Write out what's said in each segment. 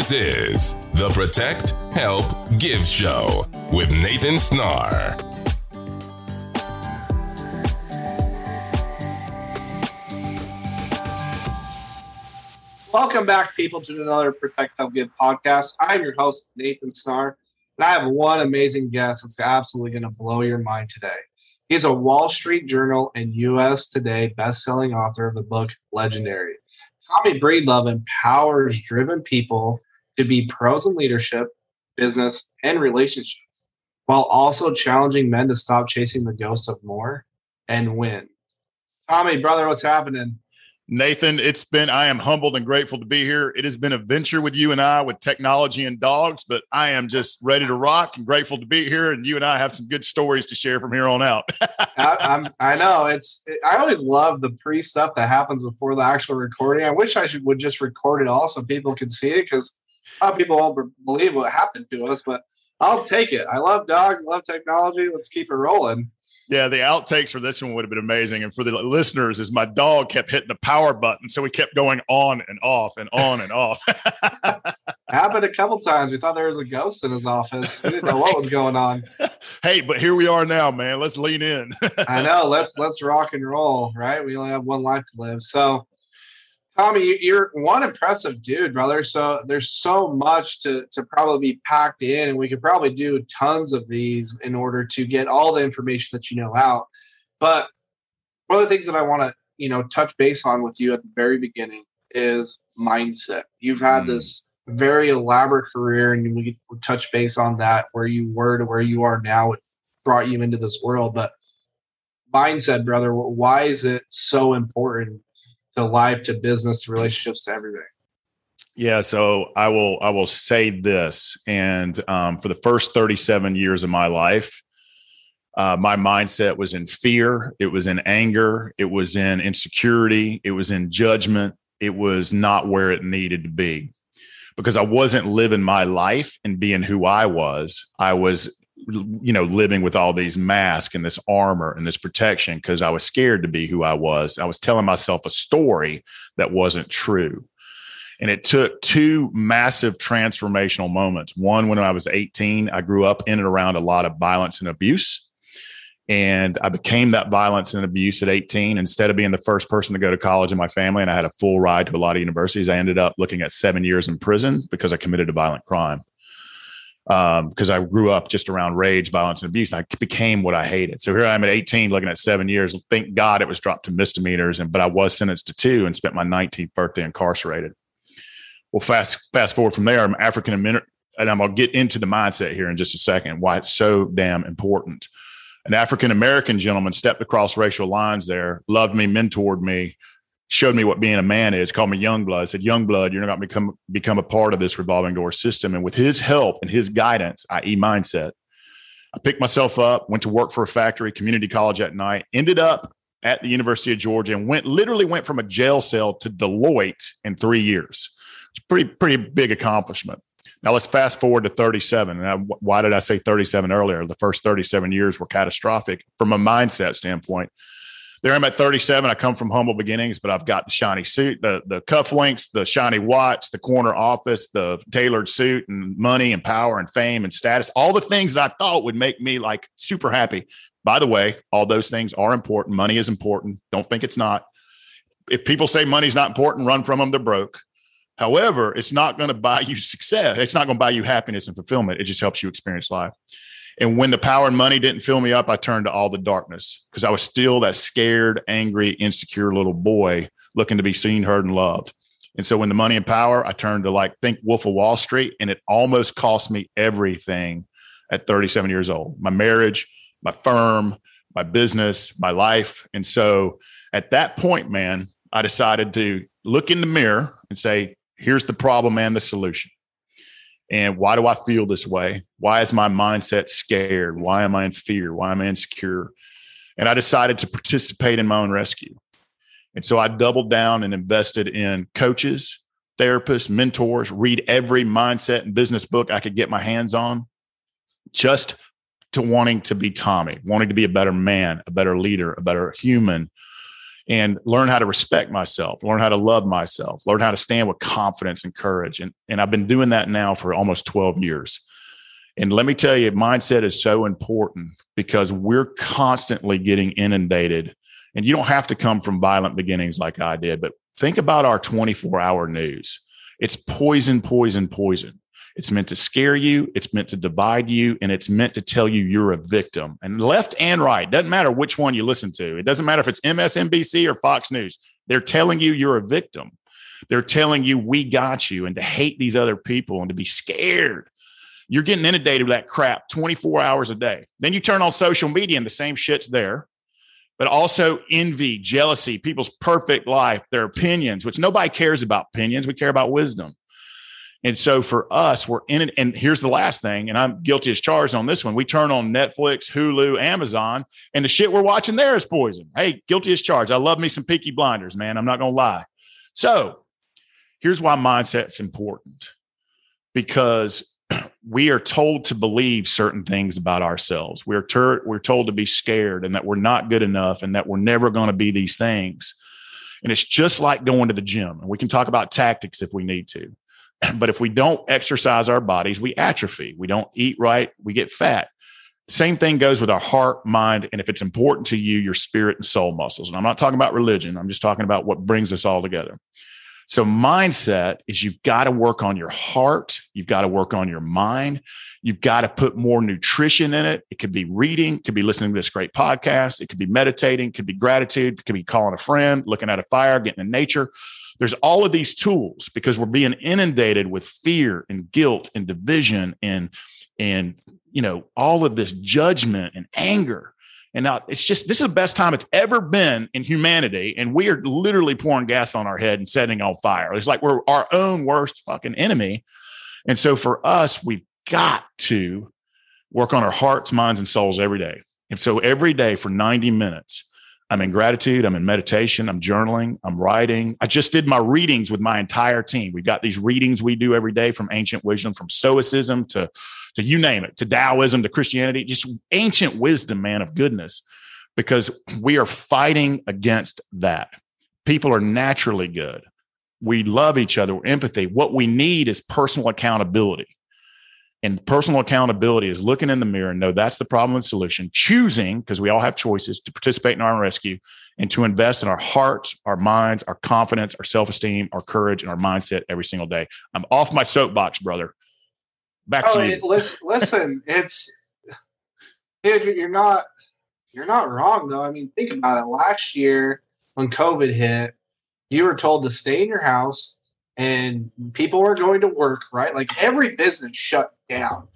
This is the Protect, Help, Give Show with Nathan Snar. Welcome back, people, to another Protect Help Give podcast. I'm your host, Nathan Snar, and I have one amazing guest that's absolutely going to blow your mind today. He's a Wall Street Journal and US Today best-selling author of the book Legendary. Tommy Breedlove empowers driven people to be pros in leadership, business, and relationships, while also challenging men to stop chasing the ghosts of more and win. Tommy, brother, what's happening? Nathan, it's been, I am humbled and grateful to be here. It has been a venture with you and I with technology and dogs, but I am just ready to rock and grateful to be here. And you and I have some good stories to share from here on out. I, I'm, I know it's, I always love the pre stuff that happens before the actual recording. I wish I should would just record it all so people can see it because people won't believe what happened to us, but I'll take it. I love dogs, I love technology. Let's keep it rolling. Yeah, the outtakes for this one would have been amazing. And for the listeners, is my dog kept hitting the power button. So we kept going on and off and on and off. Happened a couple times. We thought there was a ghost in his office. We didn't right. know what was going on. Hey, but here we are now, man. Let's lean in. I know. Let's let's rock and roll, right? We only have one life to live. So Tommy, you're one impressive dude, brother. So there's so much to to probably be packed in, and we could probably do tons of these in order to get all the information that you know out. But one of the things that I want to you know touch base on with you at the very beginning is mindset. You've had mm. this very elaborate career, and we touch base on that where you were to where you are now. It brought you into this world, but mindset, brother. Why is it so important to life to business relationships to everything. Yeah so i will i will say this and um, for the first 37 years of my life uh, my mindset was in fear it was in anger it was in insecurity it was in judgment it was not where it needed to be. Because i wasn't living my life and being who i was i was you know, living with all these masks and this armor and this protection because I was scared to be who I was. I was telling myself a story that wasn't true. And it took two massive transformational moments. One, when I was 18, I grew up in and around a lot of violence and abuse. And I became that violence and abuse at 18. Instead of being the first person to go to college in my family, and I had a full ride to a lot of universities, I ended up looking at seven years in prison because I committed a violent crime because um, I grew up just around rage, violence, and abuse. I became what I hated. So here I am at 18, looking at seven years. Thank God it was dropped to misdemeanors, and but I was sentenced to two and spent my 19th birthday incarcerated. Well, fast fast forward from there, I'm African American, and I'm gonna get into the mindset here in just a second. Why it's so damn important. An African American gentleman stepped across racial lines there, loved me, mentored me, showed me what being a man is, called me young blood, said, young blood, you're not going to become, become a part of this revolving door system. And with his help and his guidance, i.e. mindset, I picked myself up, went to work for a factory, community college at night, ended up at the University of Georgia and went literally went from a jail cell to Deloitte in three years. It's pretty, pretty big accomplishment. Now let's fast forward to 37. And I, why did I say 37 earlier? The first 37 years were catastrophic from a mindset standpoint there I'm at 37. I come from humble beginnings, but I've got the shiny suit, the the cufflinks, the shiny watch, the corner office, the tailored suit, and money and power and fame and status. All the things that I thought would make me like super happy. By the way, all those things are important. Money is important. Don't think it's not. If people say money's not important, run from them. They're broke. However, it's not going to buy you success. It's not going to buy you happiness and fulfillment. It just helps you experience life. And when the power and money didn't fill me up, I turned to all the darkness because I was still that scared, angry, insecure little boy looking to be seen, heard, and loved. And so when the money and power, I turned to like think Wolf of Wall Street, and it almost cost me everything at 37 years old my marriage, my firm, my business, my life. And so at that point, man, I decided to look in the mirror and say, here's the problem and the solution. And why do I feel this way? Why is my mindset scared? Why am I in fear? Why am I insecure? And I decided to participate in my own rescue. And so I doubled down and invested in coaches, therapists, mentors, read every mindset and business book I could get my hands on, just to wanting to be Tommy, wanting to be a better man, a better leader, a better human. And learn how to respect myself, learn how to love myself, learn how to stand with confidence and courage. And, and I've been doing that now for almost 12 years. And let me tell you, mindset is so important because we're constantly getting inundated. And you don't have to come from violent beginnings like I did, but think about our 24 hour news. It's poison, poison, poison. It's meant to scare you, it's meant to divide you, and it's meant to tell you you're a victim. And left and right, doesn't matter which one you listen to. It doesn't matter if it's MSNBC or Fox News. They're telling you you're a victim. They're telling you we got you and to hate these other people and to be scared. You're getting inundated with that crap 24 hours a day. Then you turn on social media and the same shit's there but also envy, jealousy, people's perfect life, their opinions, which nobody cares about opinions. We care about wisdom. And so for us, we're in it. And here's the last thing, and I'm guilty as charged on this one. We turn on Netflix, Hulu, Amazon, and the shit we're watching there is poison. Hey, guilty as charged. I love me some Peaky Blinders, man. I'm not going to lie. So here's why mindset's important because we are told to believe certain things about ourselves. We're ter- we're told to be scared and that we're not good enough and that we're never going to be these things. And it's just like going to the gym. And we can talk about tactics if we need to. But if we don't exercise our bodies, we atrophy. We don't eat right, we get fat. Same thing goes with our heart, mind, and if it's important to you, your spirit and soul muscles. And I'm not talking about religion, I'm just talking about what brings us all together. So, mindset is you've got to work on your heart. You've got to work on your mind. You've got to put more nutrition in it. It could be reading, it could be listening to this great podcast, it could be meditating, it could be gratitude, it could be calling a friend, looking at a fire, getting in nature. There's all of these tools because we're being inundated with fear and guilt and division and and you know all of this judgment and anger and now it's just this is the best time it's ever been in humanity. And we are literally pouring gas on our head and setting on fire. It's like we're our own worst fucking enemy. And so for us, we've got to work on our hearts, minds, and souls every day. And so every day for 90 minutes, I'm in gratitude. I'm in meditation. I'm journaling. I'm writing. I just did my readings with my entire team. We've got these readings we do every day from ancient wisdom, from Stoicism to, to you name it, to Taoism, to Christianity, just ancient wisdom, man, of goodness, because we are fighting against that. People are naturally good. We love each other. Empathy. What we need is personal accountability. And personal accountability is looking in the mirror and know that's the problem and solution, choosing, because we all have choices to participate in our rescue and to invest in our hearts, our minds, our confidence, our self esteem, our courage, and our mindset every single day. I'm off my soapbox, brother. Back oh, to you. listen, listen, it's dude, you're not you're not wrong though. I mean, think about it. Last year when COVID hit, you were told to stay in your house and people weren't going to work, right? Like every business shut down.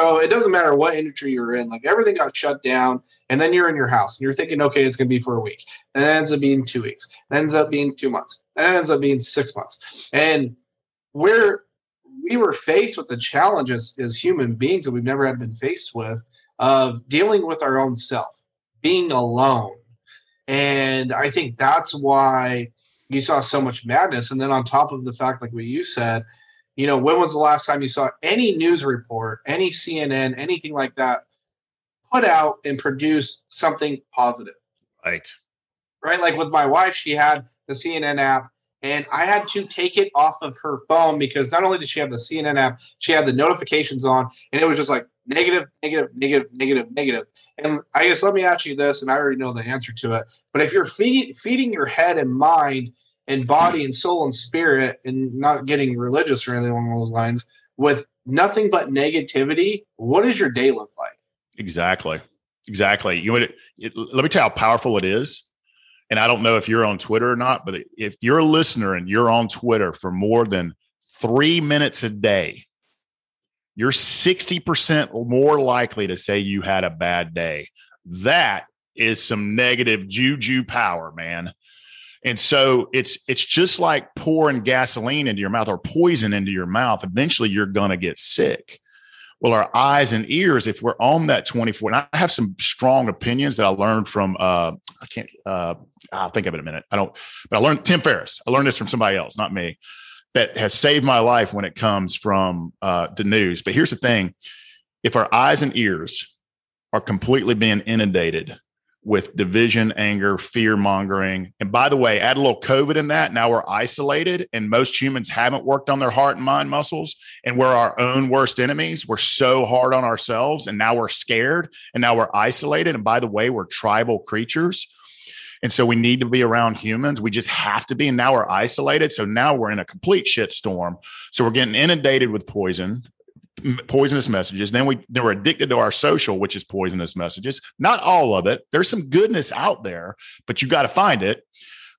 So it doesn't matter what industry you're in, like everything got shut down. And then you're in your house and you're thinking, okay, it's going to be for a week. And it ends up being two weeks. It ends up being two months. It ends up being six months. And we're, we were faced with the challenges as human beings that we've never had been faced with of dealing with our own self, being alone. And I think that's why you saw so much madness. And then on top of the fact, like what you said, you know, when was the last time you saw any news report, any CNN, anything like that put out and produce something positive? Right. Right. Like with my wife, she had the CNN app and I had to take it off of her phone because not only did she have the CNN app, she had the notifications on, and it was just like negative, negative, negative, negative, negative. And I guess let me ask you this, and I already know the answer to it. But if you're feed, feeding your head and mind and body and soul and spirit, and not getting religious or anything along those lines, with nothing but negativity, what does your day look like? Exactly. Exactly. You it, it, let me tell you how powerful it is and I don't know if you're on Twitter or not, but if you're a listener and you're on Twitter for more than three minutes a day, you're 60% more likely to say you had a bad day. That is some negative juju power, man. And so it's it's just like pouring gasoline into your mouth or poison into your mouth. Eventually you're gonna get sick. Well, our eyes and ears, if we're on that 24, and I have some strong opinions that I learned from, uh, I can't, uh, I'll think of it in a minute. I don't, but I learned Tim Ferriss. I learned this from somebody else, not me, that has saved my life when it comes from uh, the news. But here's the thing if our eyes and ears are completely being inundated with division, anger, fear mongering. And by the way, add a little COVID in that. Now we're isolated, and most humans haven't worked on their heart and mind muscles. And we're our own worst enemies. We're so hard on ourselves, and now we're scared, and now we're isolated. And by the way, we're tribal creatures. And so we need to be around humans. We just have to be. And now we're isolated. So now we're in a complete shit storm. So we're getting inundated with poison poisonous messages. Then we then we're addicted to our social, which is poisonous messages. Not all of it. There's some goodness out there, but you got to find it.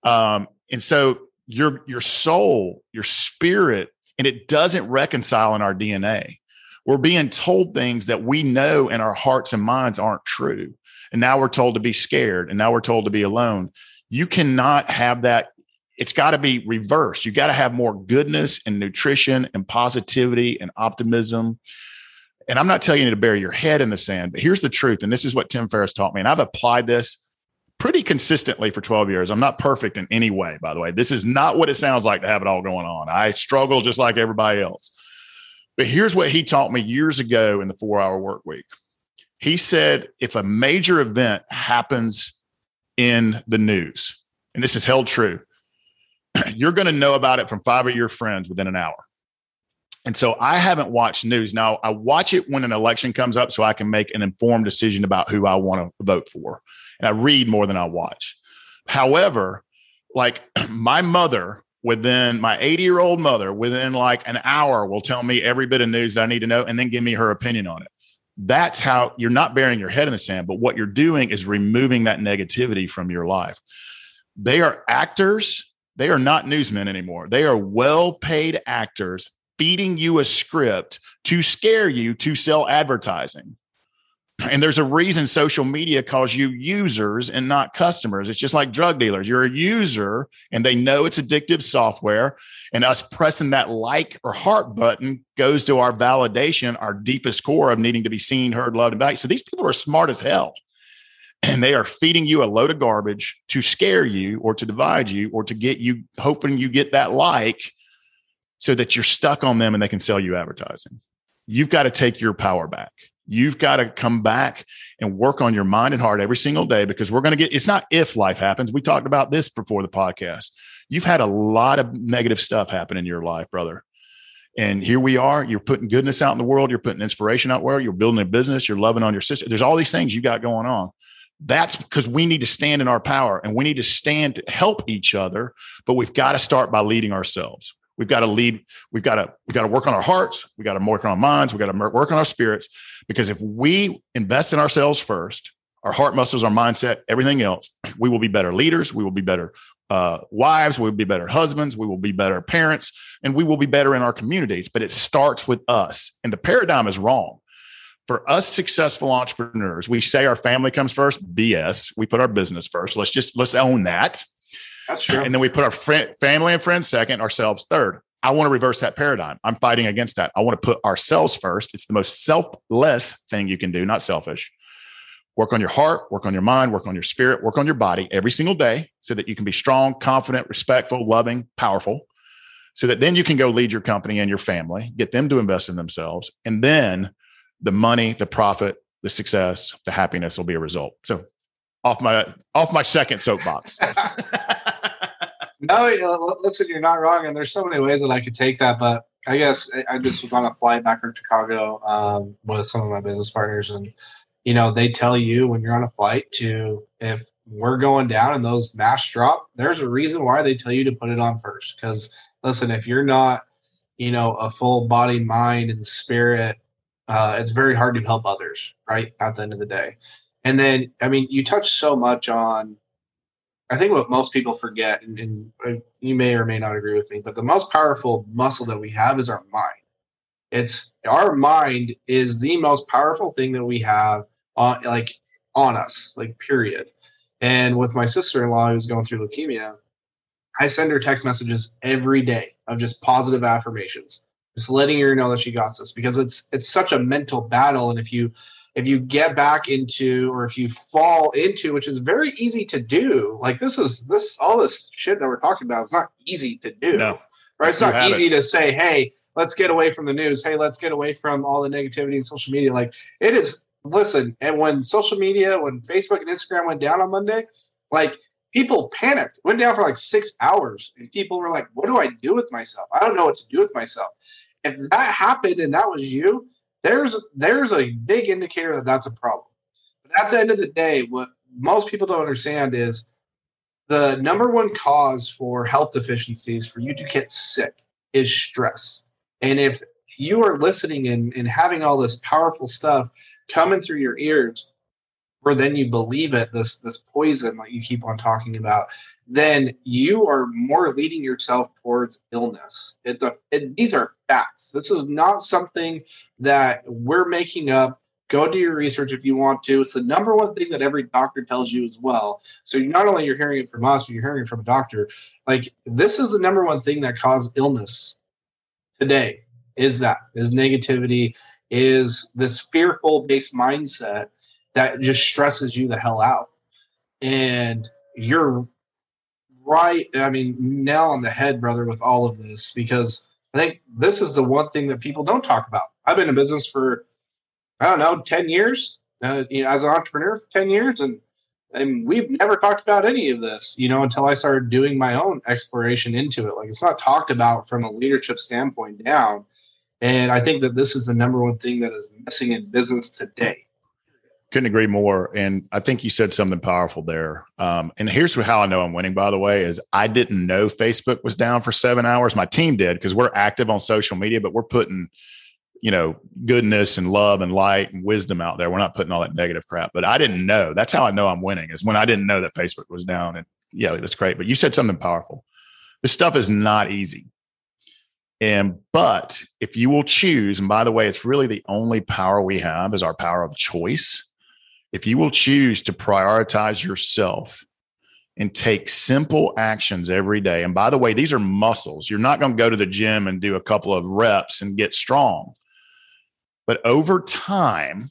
Um, and so your your soul, your spirit, and it doesn't reconcile in our DNA. We're being told things that we know in our hearts and minds aren't true. And now we're told to be scared, and now we're told to be alone. You cannot have that it's got to be reversed. You got to have more goodness and nutrition and positivity and optimism. And I'm not telling you to bury your head in the sand, but here's the truth. And this is what Tim Ferriss taught me. And I've applied this pretty consistently for 12 years. I'm not perfect in any way, by the way. This is not what it sounds like to have it all going on. I struggle just like everybody else. But here's what he taught me years ago in the four hour work week. He said, if a major event happens in the news, and this is held true, you're going to know about it from five of your friends within an hour. And so I haven't watched news. Now I watch it when an election comes up so I can make an informed decision about who I want to vote for. And I read more than I watch. However, like my mother within my 80 year old mother within like an hour will tell me every bit of news that I need to know and then give me her opinion on it. That's how you're not burying your head in the sand, but what you're doing is removing that negativity from your life. They are actors they are not newsmen anymore. They are well paid actors feeding you a script to scare you to sell advertising. And there's a reason social media calls you users and not customers. It's just like drug dealers. You're a user and they know it's addictive software. And us pressing that like or heart button goes to our validation, our deepest core of needing to be seen, heard, loved, and valued. So these people are smart as hell and they are feeding you a load of garbage to scare you or to divide you or to get you hoping you get that like so that you're stuck on them and they can sell you advertising. You've got to take your power back. You've got to come back and work on your mind and heart every single day because we're going to get it's not if life happens. We talked about this before the podcast. You've had a lot of negative stuff happen in your life, brother. And here we are. You're putting goodness out in the world. You're putting inspiration out where you're building a business. You're loving on your sister. There's all these things you got going on. That's because we need to stand in our power and we need to stand to help each other. But we've got to start by leading ourselves. We've got to lead. We've got to we've got to work on our hearts. we've got to work on our minds. we've got to work on our spirits. Because if we invest in ourselves first, our heart muscles, our mindset, everything else, we will be better leaders. We will be better uh, wives. We will be better husbands. We will be better parents, and we will be better in our communities. But it starts with us, and the paradigm is wrong for us successful entrepreneurs, we say our family comes first. BS. We put our business first. Let's just let's own that. That's true. And then we put our friend, family and friends second, ourselves third. I want to reverse that paradigm. I'm fighting against that. I want to put ourselves first. It's the most selfless thing you can do, not selfish. Work on your heart, work on your mind, work on your spirit, work on your body every single day so that you can be strong, confident, respectful, loving, powerful. So that then you can go lead your company and your family, get them to invest in themselves. And then the money, the profit, the success, the happiness will be a result. So off my off my second soapbox. no, listen, you're not wrong, and there's so many ways that I could take that, but I guess I just was on a flight back from Chicago um, with some of my business partners, and you know they tell you when you're on a flight to if we're going down and those masks drop, there's a reason why they tell you to put it on first. Because listen, if you're not, you know, a full body, mind, and spirit uh, it's very hard to help others, right? At the end of the day. And then, I mean, you touch so much on, I think what most people forget, and, and uh, you may or may not agree with me, but the most powerful muscle that we have is our mind. It's our mind is the most powerful thing that we have on, like, on us, like, period. And with my sister in law who's going through leukemia, I send her text messages every day of just positive affirmations just letting her know that she got this because it's it's such a mental battle and if you if you get back into or if you fall into which is very easy to do like this is this all this shit that we're talking about is not easy to do no. right it's not easy it. to say hey let's get away from the news hey let's get away from all the negativity in social media like it is listen, and when social media, when Facebook and Instagram went down on Monday, like people panicked, went down for like six hours, and people were like, "What do I do with myself? I don't know what to do with myself." If that happened and that was you, there's there's a big indicator that that's a problem. But at the end of the day, what most people don't understand is the number one cause for health deficiencies for you to get sick is stress. And if you are listening and, and having all this powerful stuff coming through your ears, where then you believe it, this this poison that you keep on talking about, then you are more leading yourself towards illness. It's a it, these are facts. This is not something that we're making up. Go do your research if you want to. It's the number one thing that every doctor tells you as well. So not only you're hearing it from us, but you're hearing it from a doctor. Like this is the number one thing that causes illness today. Is that is negativity? Is this fearful based mindset that just stresses you the hell out? And you're right. I mean, nail on the head, brother, with all of this because I think this is the one thing that people don't talk about. I've been in business for I don't know, 10 years, uh, you know, as an entrepreneur for 10 years. And, and we've never talked about any of this, you know, until I started doing my own exploration into it. Like it's not talked about from a leadership standpoint down. And I think that this is the number one thing that is missing in business today. Couldn't agree more. And I think you said something powerful there. Um, and here's how I know I'm winning, by the way, is I didn't know Facebook was down for seven hours. My team did because we're active on social media, but we're putting – you know, goodness and love and light and wisdom out there. We're not putting all that negative crap. But I didn't know. That's how I know I'm winning is when I didn't know that Facebook was down. And yeah, that's great. But you said something powerful. This stuff is not easy. And but if you will choose, and by the way, it's really the only power we have is our power of choice. If you will choose to prioritize yourself and take simple actions every day. And by the way, these are muscles. You're not going to go to the gym and do a couple of reps and get strong. But over time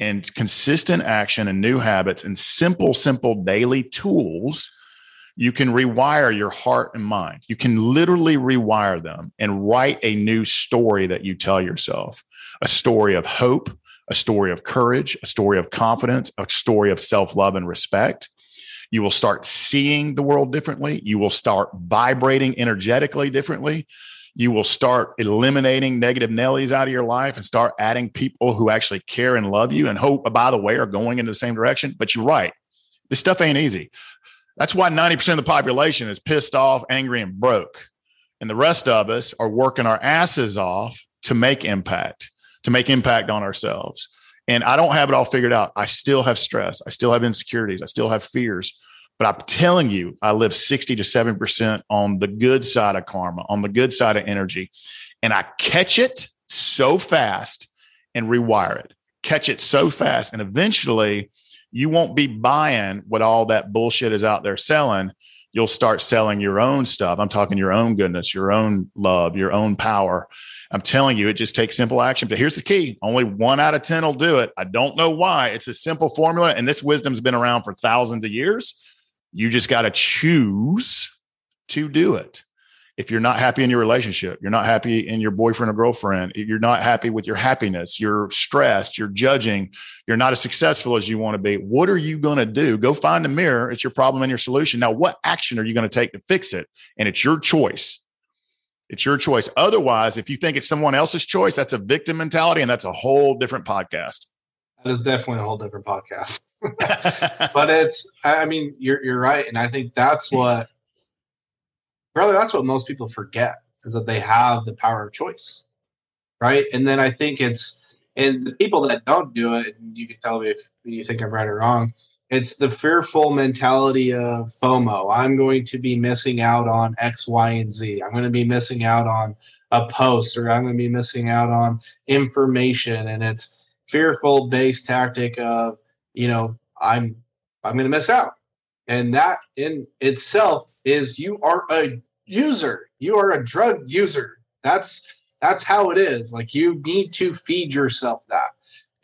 and consistent action and new habits and simple, simple daily tools, you can rewire your heart and mind. You can literally rewire them and write a new story that you tell yourself a story of hope, a story of courage, a story of confidence, a story of self love and respect. You will start seeing the world differently. You will start vibrating energetically differently you will start eliminating negative Nellies out of your life and start adding people who actually care and love you and hope, by the way, are going in the same direction. But you're right. This stuff ain't easy. That's why 90% of the population is pissed off, angry, and broke. And the rest of us are working our asses off to make impact, to make impact on ourselves. And I don't have it all figured out. I still have stress. I still have insecurities. I still have fears. But I'm telling you, I live 60 to 7% on the good side of karma, on the good side of energy. And I catch it so fast and rewire it. Catch it so fast. And eventually, you won't be buying what all that bullshit is out there selling. You'll start selling your own stuff. I'm talking your own goodness, your own love, your own power. I'm telling you, it just takes simple action. But here's the key only one out of 10 will do it. I don't know why. It's a simple formula, and this wisdom's been around for thousands of years. You just got to choose to do it. If you're not happy in your relationship, you're not happy in your boyfriend or girlfriend, you're not happy with your happiness, you're stressed, you're judging, you're not as successful as you want to be, what are you going to do? Go find a mirror. It's your problem and your solution. Now, what action are you going to take to fix it? And it's your choice. It's your choice. Otherwise, if you think it's someone else's choice, that's a victim mentality, and that's a whole different podcast. That is definitely a whole different podcast. but it's, I mean, you're you're right, and I think that's what, brother, that's what most people forget is that they have the power of choice, right? And then I think it's, and the people that don't do it, and you can tell me if you think I'm right or wrong. It's the fearful mentality of FOMO. I'm going to be missing out on X, Y, and Z. I'm going to be missing out on a post, or I'm going to be missing out on information, and it's fearful based tactic of you know i'm i'm going to miss out. And that in itself is you are a user. You are a drug user. That's that's how it is. Like you need to feed yourself that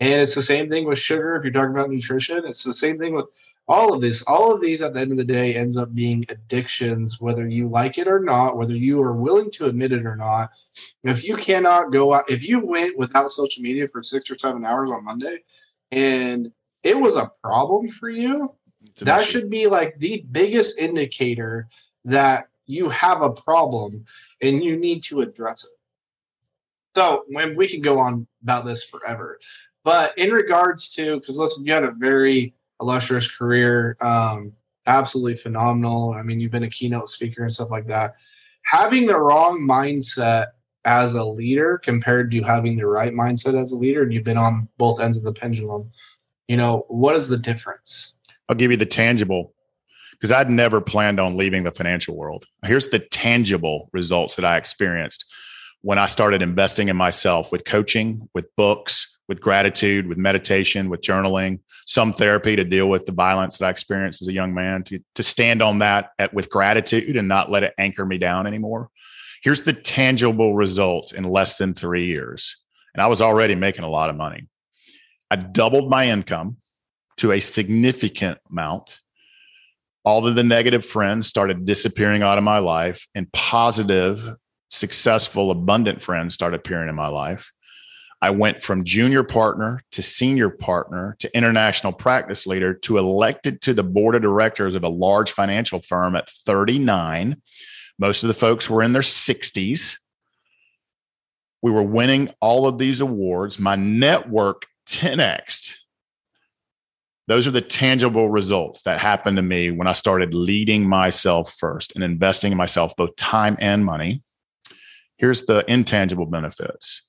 and it's the same thing with sugar if you're talking about nutrition it's the same thing with all of this. All of these at the end of the day ends up being addictions whether you like it or not whether you are willing to admit it or not. If you cannot go out if you went without social media for six or seven hours on monday and it was a problem for you, that should be like the biggest indicator that you have a problem and you need to address it. So when we can go on about this forever, but in regards to because listen, you had a very illustrious career, um, absolutely phenomenal. I mean, you've been a keynote speaker and stuff like that. Having the wrong mindset as a leader compared to having the right mindset as a leader, and you've been on both ends of the pendulum. You know, what is the difference? I'll give you the tangible because I'd never planned on leaving the financial world. Here's the tangible results that I experienced when I started investing in myself with coaching, with books, with gratitude, with meditation, with journaling, some therapy to deal with the violence that I experienced as a young man, to, to stand on that at, with gratitude and not let it anchor me down anymore. Here's the tangible results in less than three years. And I was already making a lot of money. I doubled my income to a significant amount. All of the negative friends started disappearing out of my life, and positive, successful, abundant friends started appearing in my life. I went from junior partner to senior partner to international practice leader to elected to the board of directors of a large financial firm at 39. Most of the folks were in their 60s. We were winning all of these awards. My network 10x those are the tangible results that happened to me when I started leading myself first and investing in myself, both time and money. Here's the intangible benefits.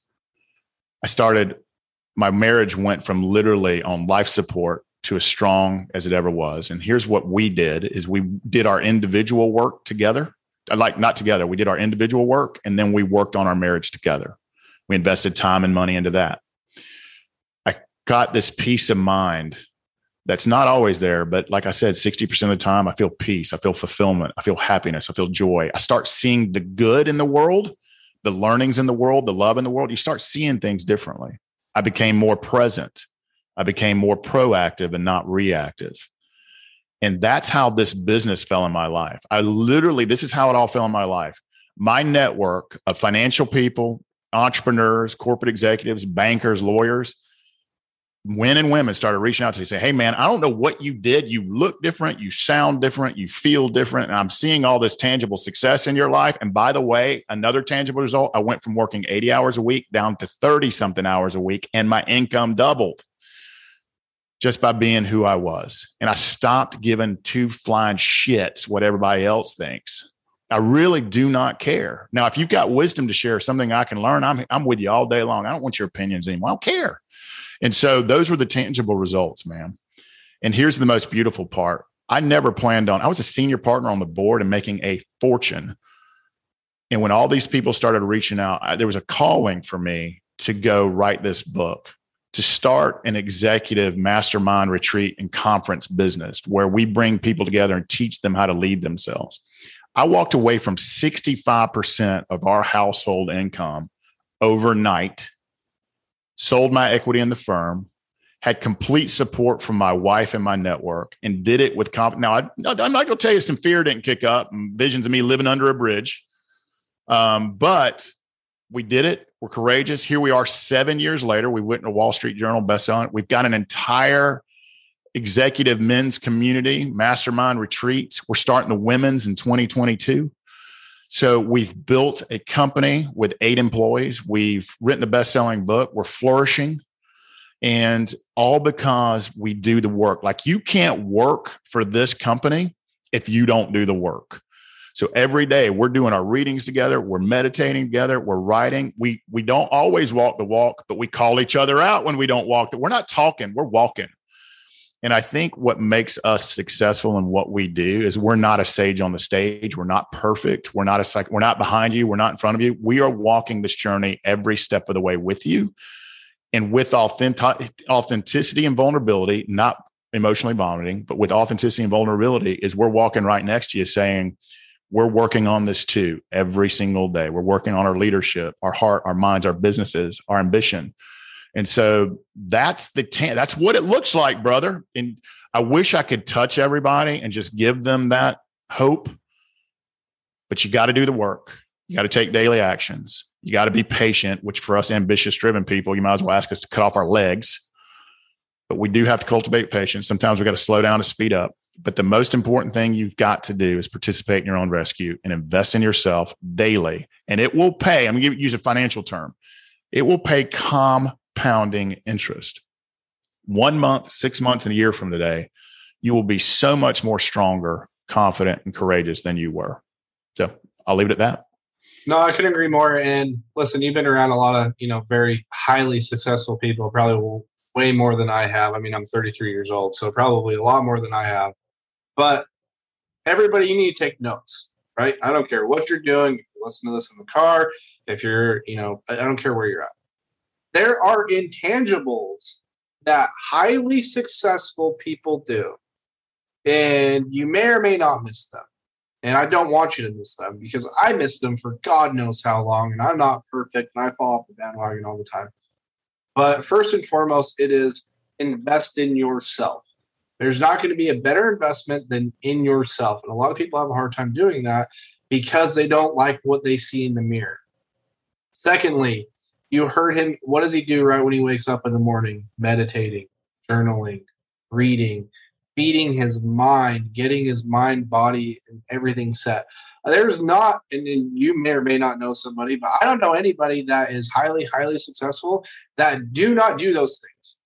I started, my marriage went from literally on life support to as strong as it ever was. And here's what we did is we did our individual work together. Like not together, we did our individual work and then we worked on our marriage together. We invested time and money into that. I got this peace of mind that's not always there. But like I said, 60% of the time, I feel peace, I feel fulfillment, I feel happiness, I feel joy. I start seeing the good in the world, the learnings in the world, the love in the world. You start seeing things differently. I became more present. I became more proactive and not reactive. And that's how this business fell in my life. I literally, this is how it all fell in my life. My network of financial people, entrepreneurs, corporate executives, bankers, lawyers, men and women started reaching out to say, Hey man, I don't know what you did. You look different, you sound different, you feel different. And I'm seeing all this tangible success in your life. And by the way, another tangible result, I went from working 80 hours a week down to 30 something hours a week, and my income doubled just by being who I was. And I stopped giving two flying shits what everybody else thinks. I really do not care. Now, if you've got wisdom to share, something I can learn, I'm, I'm with you all day long. I don't want your opinions anymore. I don't care. And so those were the tangible results, man. And here's the most beautiful part. I never planned on, I was a senior partner on the board and making a fortune. And when all these people started reaching out, I, there was a calling for me to go write this book, to start an executive mastermind retreat and conference business where we bring people together and teach them how to lead themselves. I walked away from 65% of our household income overnight sold my equity in the firm, had complete support from my wife and my network, and did it with comp. Now, I, am not going to tell you some fear didn't kick up, visions of me living under a bridge, um, but we did it. We're courageous. Here we are, seven years later. We went to Wall Street Journal bestselling. We've got an entire executive men's community mastermind retreats. We're starting the women's in 2022. So we've built a company with eight employees. We've written a best-selling book. We're flourishing. And all because we do the work. Like you can't work for this company if you don't do the work. So every day we're doing our readings together, we're meditating together, we're writing. We we don't always walk the walk, but we call each other out when we don't walk. We're not talking, we're walking. And I think what makes us successful in what we do is we're not a sage on the stage. We're not perfect. We're not a we're not behind you. We're not in front of you. We are walking this journey every step of the way with you. And with authentic, authenticity and vulnerability, not emotionally vomiting, but with authenticity and vulnerability, is we're walking right next to you saying, we're working on this too every single day. We're working on our leadership, our heart, our minds, our businesses, our ambition. And so that's the tan- that's what it looks like, brother. And I wish I could touch everybody and just give them that hope. But you got to do the work. You got to take daily actions. You got to be patient, which for us ambitious driven people, you might as well ask us to cut off our legs. but we do have to cultivate patience. Sometimes we got to slow down to speed up. But the most important thing you've got to do is participate in your own rescue and invest in yourself daily. And it will pay. I'm going to use a financial term. It will pay compounding interest. One month, six months, and a year from today, you will be so much more stronger, confident, and courageous than you were. So I'll leave it at that. No, I couldn't agree more. And listen, you've been around a lot of, you know, very highly successful people, probably way more than I have. I mean, I'm 33 years old, so probably a lot more than I have. But everybody, you need to take notes, right? I don't care what you're doing. If you listen to this in the car, if you're, you know, I don't care where you're at. There are intangibles that highly successful people do, and you may or may not miss them. And I don't want you to miss them because I miss them for God knows how long, and I'm not perfect and I fall off the bandwagon all the time. But first and foremost, it is invest in yourself. There's not going to be a better investment than in yourself. And a lot of people have a hard time doing that because they don't like what they see in the mirror. Secondly, you heard him. What does he do right when he wakes up in the morning? Meditating, journaling, reading, feeding his mind, getting his mind, body, and everything set. There's not, and, you may or may not know somebody, but I don't know anybody that is highly, highly successful that do not do those things,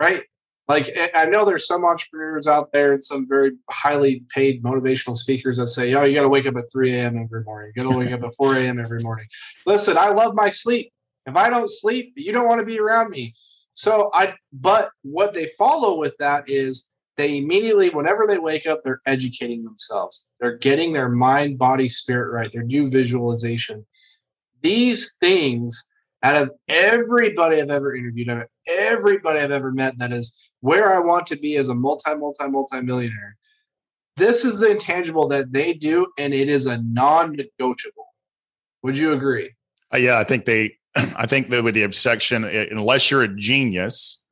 right? Like I know there's some entrepreneurs out there and some very highly paid motivational speakers that say, "Oh, you got to wake up at 3 a.m. every morning. You got to wake up at 4 a.m. every morning." Listen, I love my sleep. If I don't sleep, you don't want to be around me. So I, but what they follow with that is they immediately, whenever they wake up, they're educating themselves. They're getting their mind, body, spirit right. They're visualization. These things, out of everybody I've ever interviewed, out of everybody I've ever met that is where I want to be as a multi, multi, multi millionaire. This is the intangible that they do, and it is a non negotiable. Would you agree? Uh, yeah, I think they, I think that with the obsession, uh, unless you're a genius,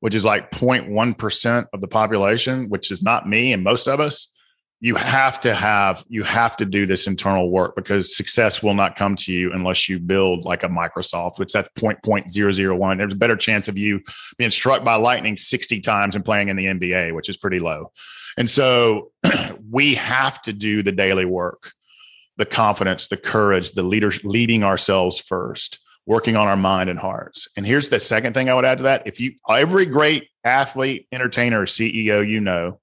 which is like 0.1% of the population, which is not me and most of us, you have to have you have to do this internal work because success will not come to you unless you build like a Microsoft, which that's point point zero zero one. There's a better chance of you being struck by lightning 60 times and playing in the NBA, which is pretty low. And so we have to do the daily work, the confidence, the courage, the leaders leading ourselves first, working on our mind and hearts. And here's the second thing I would add to that. If you every great athlete, entertainer, CEO you know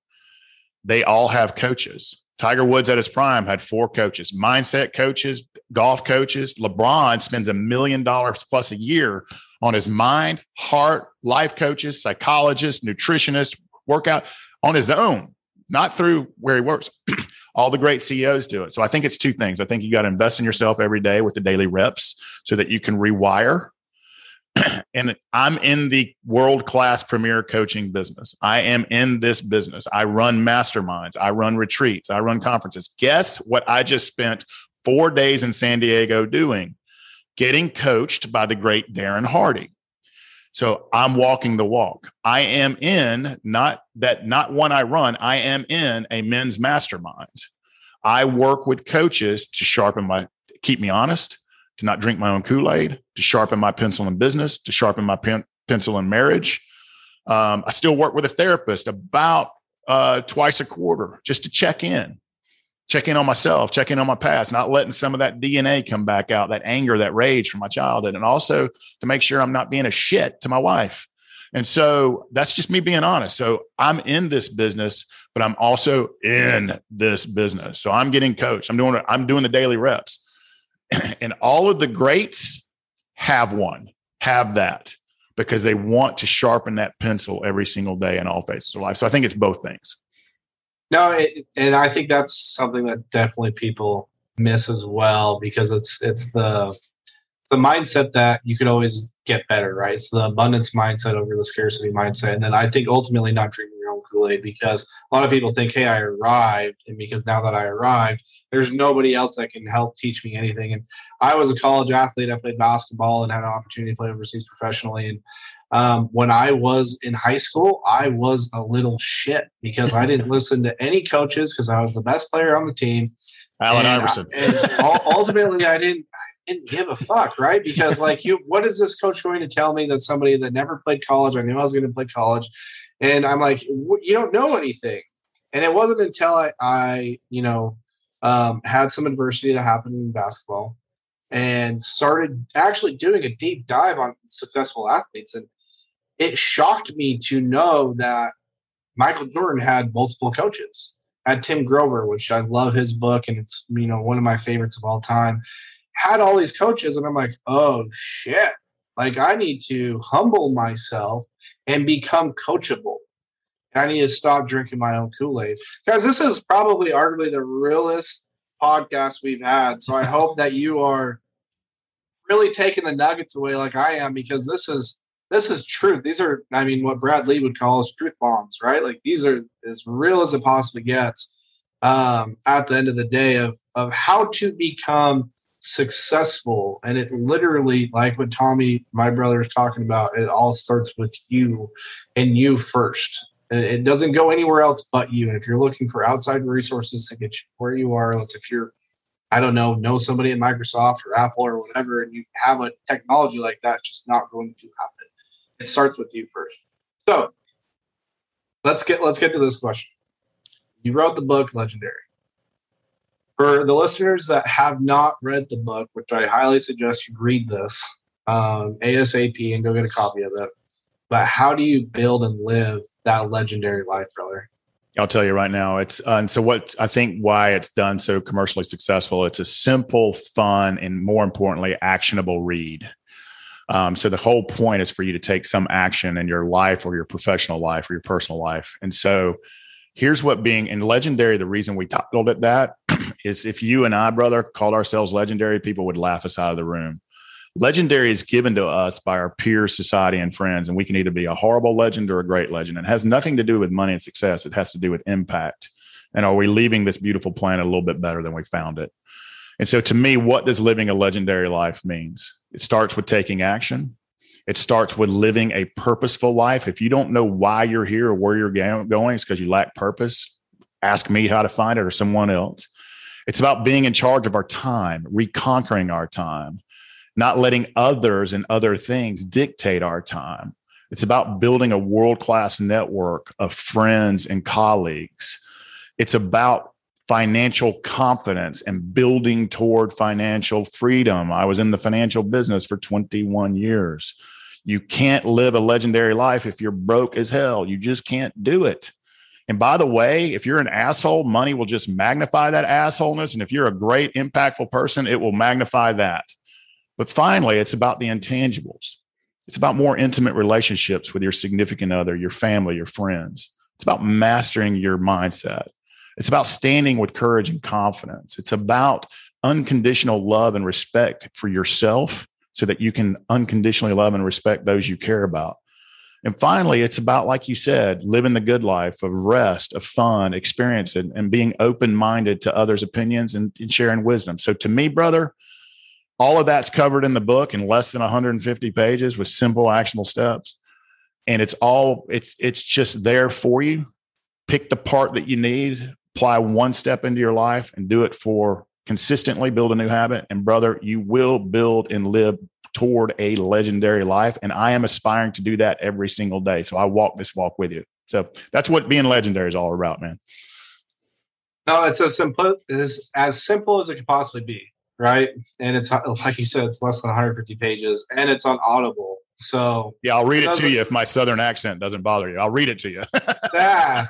they all have coaches. Tiger Woods at his prime had four coaches, mindset coaches, golf coaches. LeBron spends a million dollars plus a year on his mind, heart, life coaches, psychologists, nutritionists, workout on his own, not through where he works. all the great CEOs do it. So I think it's two things. I think you got to invest in yourself every day with the daily reps so that you can rewire and I'm in the world class premier coaching business. I am in this business. I run masterminds, I run retreats, I run conferences. Guess what I just spent four days in San Diego doing? Getting coached by the great Darren Hardy. So I'm walking the walk. I am in not that not one I run, I am in a men's mastermind. I work with coaches to sharpen my keep me honest, to not drink my own Kool Aid, to sharpen my pencil in business, to sharpen my pen, pencil in marriage. Um, I still work with a therapist about uh, twice a quarter just to check in, check in on myself, check in on my past, not letting some of that DNA come back out, that anger, that rage from my childhood, and also to make sure I'm not being a shit to my wife. And so that's just me being honest. So I'm in this business, but I'm also in this business. So I'm getting coached. I'm doing I'm doing the daily reps. and all of the greats have one, have that because they want to sharpen that pencil every single day in all phases of life. So I think it's both things. No, it, and I think that's something that definitely people miss as well because it's it's the the mindset that you could always get better, right? It's the abundance mindset over the scarcity mindset. And then I think ultimately not drinking your own Kool Aid because a lot of people think, hey, I arrived. And because now that I arrived, there's nobody else that can help teach me anything. And I was a college athlete. I played basketball and had an opportunity to play overseas professionally. And um, when I was in high school, I was a little shit because I didn't listen to any coaches because I was the best player on the team. Allen Iverson. and ultimately, I didn't didn't give a fuck, right? Because like you, what is this coach going to tell me that somebody that never played college? I knew I was going to play college, and I'm like, you don't know anything. And it wasn't until I, I you know, um, had some adversity that happened in basketball and started actually doing a deep dive on successful athletes. And it shocked me to know that Michael Jordan had multiple coaches. Had Tim Grover, which I love his book, and it's you know one of my favorites of all time. Had all these coaches, and I'm like, oh shit! Like I need to humble myself and become coachable. And I need to stop drinking my own Kool Aid, guys. This is probably arguably the realest podcast we've had. So I hope that you are really taking the nuggets away like I am because this is this is truth. These are, I mean, what Brad Lea would call as truth bombs, right? Like these are as real as it possibly gets. Um, at the end of the day, of of how to become successful, and it literally, like what Tommy, my brother, is talking about, it all starts with you, and you first. It doesn't go anywhere else but you. And if you're looking for outside resources to get you where you are, let's if you're, I don't know, know somebody at Microsoft or Apple or whatever, and you have a technology like that, it's just not going to happen. It starts with you first. So let's get let's get to this question. You wrote the book Legendary. For the listeners that have not read the book, which I highly suggest you read this um, ASAP and go get a copy of it. But how do you build and live that legendary life, brother? I'll tell you right now. It's uh, and so what I think why it's done so commercially successful. It's a simple, fun, and more importantly, actionable read. Um, so the whole point is for you to take some action in your life or your professional life or your personal life. And so here's what being in legendary, the reason we titled it that is if you and I, brother, called ourselves legendary, people would laugh us out of the room. Legendary is given to us by our peers, society, and friends, and we can either be a horrible legend or a great legend. It has nothing to do with money and success. It has to do with impact. And are we leaving this beautiful planet a little bit better than we found it? And so to me, what does living a legendary life means? It starts with taking action. It starts with living a purposeful life. If you don't know why you're here or where you're going, it's because you lack purpose. Ask me how to find it or someone else. It's about being in charge of our time, reconquering our time, not letting others and other things dictate our time. It's about building a world class network of friends and colleagues. It's about financial confidence and building toward financial freedom. I was in the financial business for 21 years. You can't live a legendary life if you're broke as hell. You just can't do it. And by the way, if you're an asshole, money will just magnify that assholeness. And if you're a great, impactful person, it will magnify that. But finally, it's about the intangibles. It's about more intimate relationships with your significant other, your family, your friends. It's about mastering your mindset. It's about standing with courage and confidence. It's about unconditional love and respect for yourself so that you can unconditionally love and respect those you care about. And finally, it's about, like you said, living the good life of rest, of fun, experience, and, and being open minded to others' opinions and, and sharing wisdom. So, to me, brother, all of that's covered in the book in less than 150 pages with simple actionable steps and it's all it's it's just there for you pick the part that you need apply one step into your life and do it for consistently build a new habit. And brother you will build and live toward a legendary life. And i am aspiring to do that every single day. So i walk this walk with you. So that's what being legendary is all about man. No it's as simple it's as simple as it could possibly be right? And it's like you said, it's less than 150 pages, and it's on Audible. So yeah, I'll read it, to you if my southern accent doesn't bother you. I'll read it to you. yeah.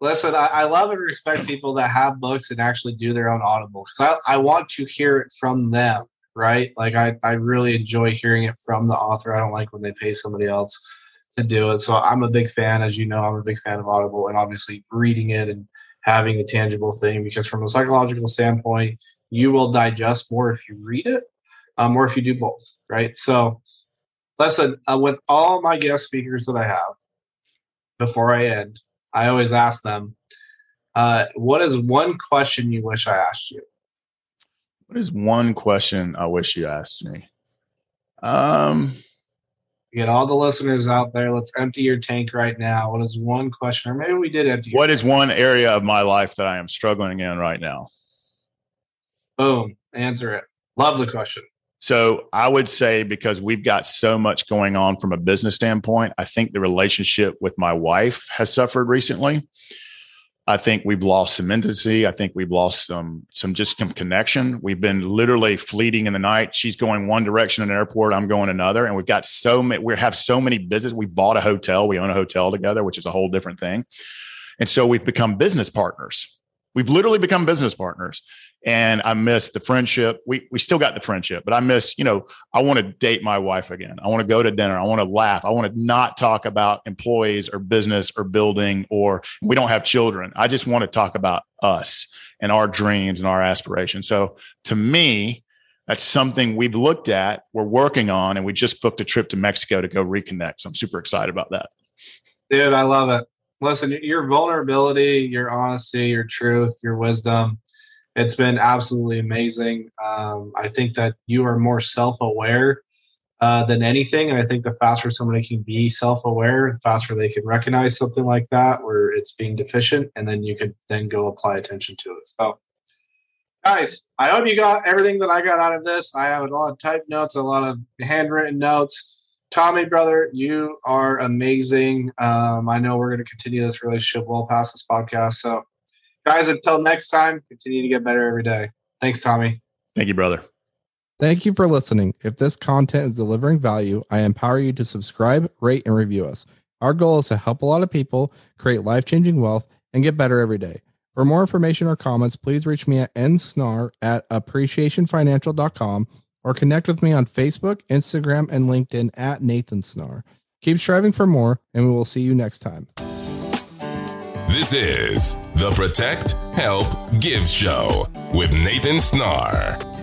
Listen, I, I, love and respect people that have books and actually do their own Audible because I, I want to hear it from them, right? Like I, I really enjoy hearing it from the author. I don't like when they pay somebody else to do it. So I'm a big fan, as you know, I'm a big fan of Audible and obviously reading it and having a tangible thing because from a psychological standpoint, you will digest more if you read it um, or if you do both, right? So, listen, uh, with all my guest speakers that I have, before I end, I always ask them, uh, what is one question you wish I asked you? What is one question I wish you asked me? Um, get all the listeners out there. Let's empty your tank right now. What is one question, or maybe we did empty? What is one area of my life that I am struggling in right now? Boom. Answer it. Love the question. So I would say because we've got so much going on from a business standpoint, I think the relationship with my wife has suffered recently. I think we've lost some intimacy. I think we've lost some some just some connection. We've been literally fleeting in the night. She's going one direction in an airport. I'm going another, and we've got so many. We have so many business. We bought a hotel. We own a hotel together, which is a whole different thing. And so we've become business partners. We've literally become business partners and I miss the friendship. We we still got the friendship, but I miss, you know, I want to date my wife again. I want to go to dinner. I want to laugh. I want to not talk about employees or business or building or we don't have children. I just want to talk about us and our dreams and our aspirations. So to me, that's something we've looked at, we're working on, and we just booked a trip to Mexico to go reconnect. So I'm super excited about that. Dude, I love it. Listen, your vulnerability, your honesty, your truth, your wisdom, it's been absolutely amazing. Um, I think that you are more self aware uh, than anything. And I think the faster somebody can be self aware, the faster they can recognize something like that where it's being deficient. And then you can then go apply attention to it. So, guys, I hope you got everything that I got out of this. I have a lot of typed notes, a lot of handwritten notes. Tommy, brother, you are amazing. Um, I know we're going to continue this relationship well past this podcast. So, guys, until next time, continue to get better every day. Thanks, Tommy. Thank you, brother. Thank you for listening. If this content is delivering value, I empower you to subscribe, rate, and review us. Our goal is to help a lot of people create life changing wealth and get better every day. For more information or comments, please reach me at nsnar at appreciationfinancial.com or connect with me on Facebook, Instagram, and LinkedIn at Nathan Snar. Keep striving for more, and we will see you next time. This is the Protect, Help, Give Show with Nathan Snar.